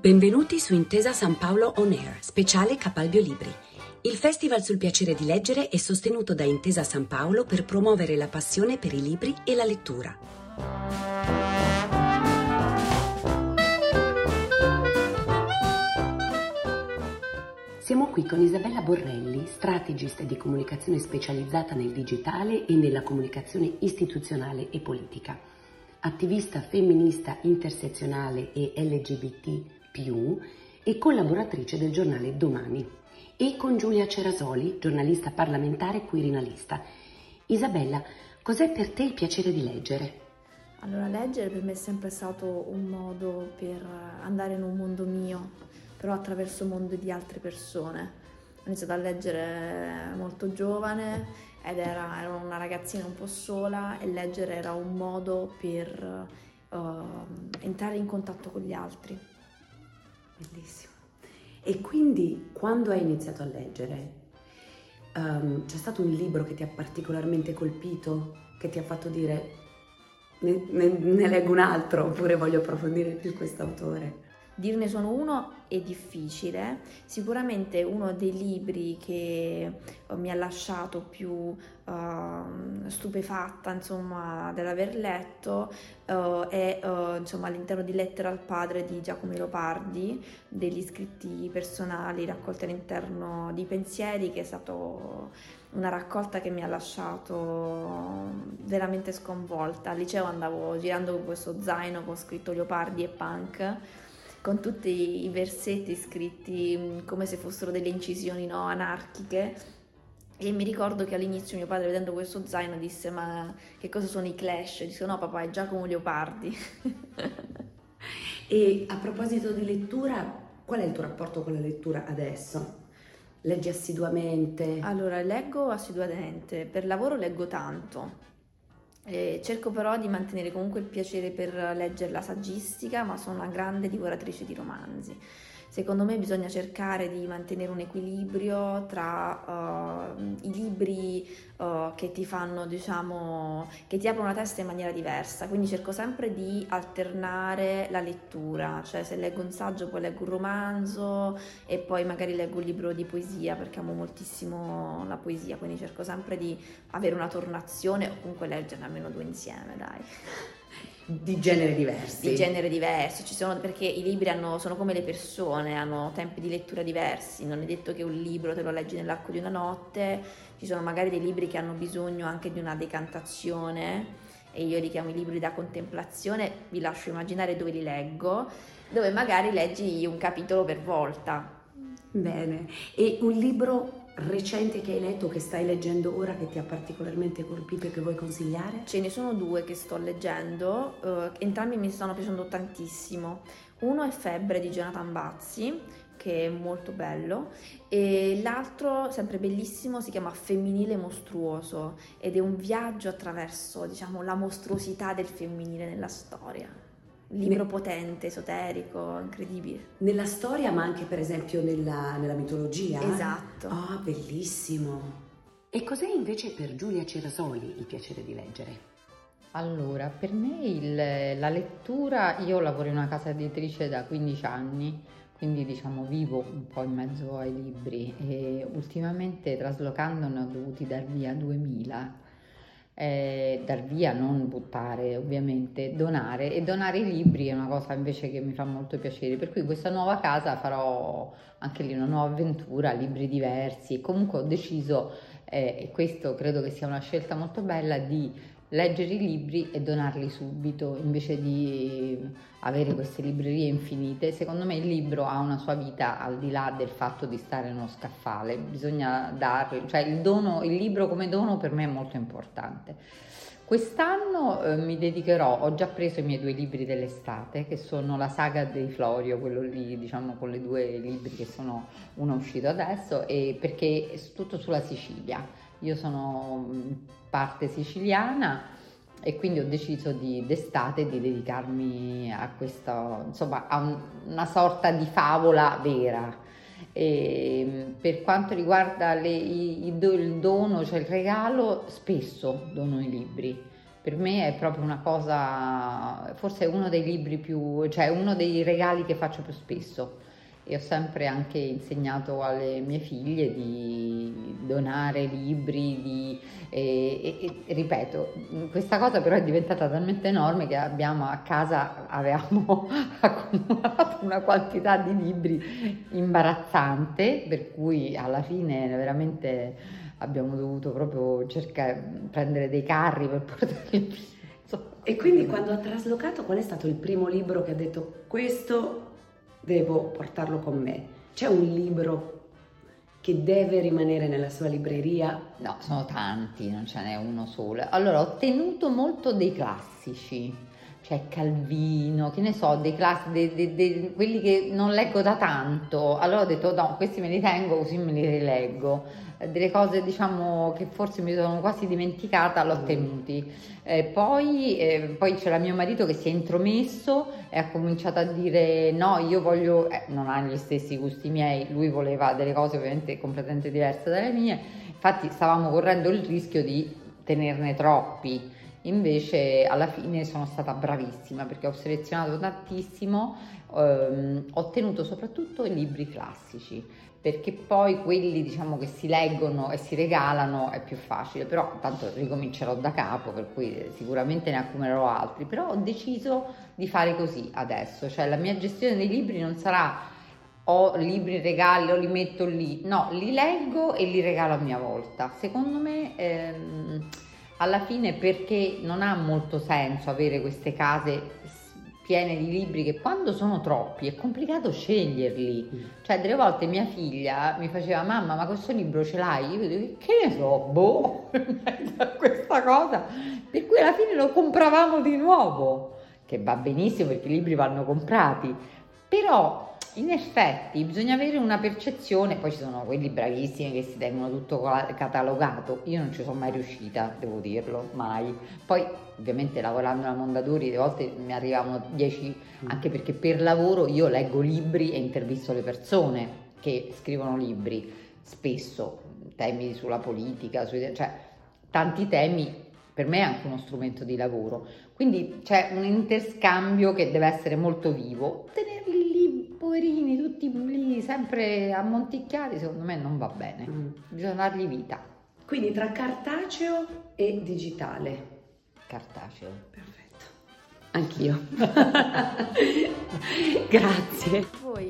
Benvenuti su Intesa San Paolo On Air, speciale Capalbio Libri. Il festival sul piacere di leggere è sostenuto da Intesa San Paolo per promuovere la passione per i libri e la lettura. Siamo qui con Isabella Borrelli, strategist di comunicazione specializzata nel digitale e nella comunicazione istituzionale e politica, attivista femminista intersezionale e LGBT e collaboratrice del giornale Domani, e con Giulia Cerasoli, giornalista parlamentare quirinalista. Isabella, cos'è per te il piacere di leggere? Allora, leggere per me è sempre stato un modo per andare in un mondo mio, però attraverso il mondo di altre persone. Ho iniziato a leggere molto giovane ed era, ero una ragazzina un po' sola e leggere era un modo per uh, entrare in contatto con gli altri. Bellissimo. E quindi quando hai iniziato a leggere, um, c'è stato un libro che ti ha particolarmente colpito, che ti ha fatto dire ne, ne, ne leggo un altro oppure voglio approfondire più questo autore? Dirne solo uno è difficile, sicuramente uno dei libri che uh, mi ha lasciato più uh, stupefatta insomma, dell'aver letto uh, è insomma, all'interno di Lettera al padre di Giacomo Leopardi, degli scritti personali raccolti all'interno di pensieri, che è stato una raccolta che mi ha lasciato veramente sconvolta. Al liceo andavo girando con questo zaino con scritto Leopardi e punk con tutti i versetti scritti mm, come se fossero delle incisioni no, anarchiche. E mi ricordo che all'inizio mio padre, vedendo questo zaino, disse: Ma che cosa sono i clash? Disse: No, papà, è Giacomo Leopardi. e a proposito di lettura, qual è il tuo rapporto con la lettura adesso? Leggi assiduamente? Allora, leggo assiduamente, per lavoro leggo tanto, eh, cerco però di mantenere comunque il piacere per leggere la saggistica, ma sono una grande divoratrice di romanzi. Secondo me bisogna cercare di mantenere un equilibrio tra uh, i libri uh, che ti fanno, diciamo, che ti aprono la testa in maniera diversa, quindi cerco sempre di alternare la lettura, cioè se leggo un saggio poi leggo un romanzo e poi magari leggo un libro di poesia perché amo moltissimo la poesia, quindi cerco sempre di avere una tornazione o comunque leggerne almeno due insieme, dai di genere diversi. Di genere diverso, ci sono, perché i libri hanno, sono come le persone, hanno tempi di lettura diversi, non è detto che un libro te lo leggi nell'arco di una notte, ci sono magari dei libri che hanno bisogno anche di una decantazione e io li chiamo i libri da contemplazione, vi lascio immaginare dove li leggo, dove magari leggi un capitolo per volta. Bene, e un libro recente che hai letto, che stai leggendo ora, che ti ha particolarmente colpito e che vuoi consigliare? Ce ne sono due che sto leggendo, uh, entrambi mi stanno piacendo tantissimo. Uno è Febbre di Jonathan Bazzi, che è molto bello, e l'altro, sempre bellissimo, si chiama Femminile Mostruoso ed è un viaggio attraverso, diciamo, la mostruosità del femminile nella storia libro potente, esoterico, incredibile. Nella storia, ma anche per esempio nella, nella mitologia? Esatto. Ah, oh, bellissimo. E cos'è invece per Giulia Cerasoli il piacere di leggere? Allora, per me il, la lettura, io lavoro in una casa editrice da 15 anni, quindi diciamo vivo un po' in mezzo ai libri e ultimamente traslocando ne ho dovuti dar via 2000 eh, dar via, non buttare ovviamente, donare. E donare i libri è una cosa invece che mi fa molto piacere, per cui questa nuova casa farò anche lì una nuova avventura, libri diversi. E comunque ho deciso, eh, e questo credo che sia una scelta molto bella, di leggere i libri e donarli subito invece di avere queste librerie infinite. Secondo me il libro ha una sua vita al di là del fatto di stare in uno scaffale, bisogna darlo, cioè il, dono, il libro come dono per me è molto importante. Quest'anno eh, mi dedicherò, ho già preso i miei due libri dell'estate, che sono la saga dei Florio, quello lì, diciamo, con le due libri che sono uno uscito adesso, e perché è tutto sulla Sicilia. Io sono mm, parte siciliana e quindi ho deciso di d'estate di dedicarmi a questa, insomma, a un, una sorta di favola vera. E per quanto riguarda le, i, il dono, cioè il regalo, spesso dono i libri per me è proprio una cosa, forse è uno dei libri più, cioè uno dei regali che faccio più spesso e ho sempre anche insegnato alle mie figlie di donare libri, di, e, e, e, ripeto, questa cosa però è diventata talmente enorme che abbiamo a casa, avevamo accumulato una quantità di libri imbarazzante, per cui alla fine veramente abbiamo dovuto proprio cercare, prendere dei carri per portarli via. E quindi quando ha traslocato qual è stato il primo libro che ha detto questo devo portarlo con me? C'è un libro che deve rimanere nella sua libreria? No, sono tanti, non ce n'è uno solo. Allora, ho tenuto molto dei classici, cioè Calvino, che ne so, dei classici, dei, dei, dei, quelli che non leggo da tanto. Allora ho detto no, questi me li tengo così me li rileggo delle cose diciamo che forse mi sono quasi dimenticata l'ho mm. tenuti eh, poi, eh, poi, c'era mio marito che si è intromesso e ha cominciato a dire no io voglio eh, non ha gli stessi gusti miei lui voleva delle cose ovviamente completamente diverse dalle mie infatti stavamo correndo il rischio di tenerne troppi invece alla fine sono stata bravissima perché ho selezionato tantissimo ehm, ho tenuto soprattutto i libri classici perché poi quelli diciamo che si leggono e si regalano è più facile, però tanto ricomincerò da capo, per cui sicuramente ne accumulerò altri, però ho deciso di fare così adesso, cioè la mia gestione dei libri non sarà ho libri in regalo, li metto lì, no, li leggo e li regalo a mia volta. Secondo me ehm, alla fine perché non ha molto senso avere queste case piene di libri che quando sono troppi è complicato sceglierli. Mm. Cioè, delle volte mia figlia mi faceva: Mamma, ma questo libro ce l'hai? Io dico: Che ne so, boh, questa cosa. Per cui alla fine lo compravamo di nuovo, che va benissimo perché i libri vanno comprati. Però in effetti bisogna avere una percezione, poi ci sono quelli bravissimi che si tengono tutto catalogato, io non ci sono mai riuscita, devo dirlo, mai. Poi ovviamente lavorando alla Mondadori a volte mi arrivavano 10, anche perché per lavoro io leggo libri e intervisto le persone che scrivono libri, spesso temi sulla politica, sui, cioè tanti temi per me è anche uno strumento di lavoro. Quindi c'è un interscambio che deve essere molto vivo. Tenerli poverini, tutti lì sempre ammonticchiati, secondo me non va bene. Mm. Bisogna dargli vita. Quindi tra cartaceo e digitale. Cartaceo. Perfetto. Anch'io. Grazie. Voi.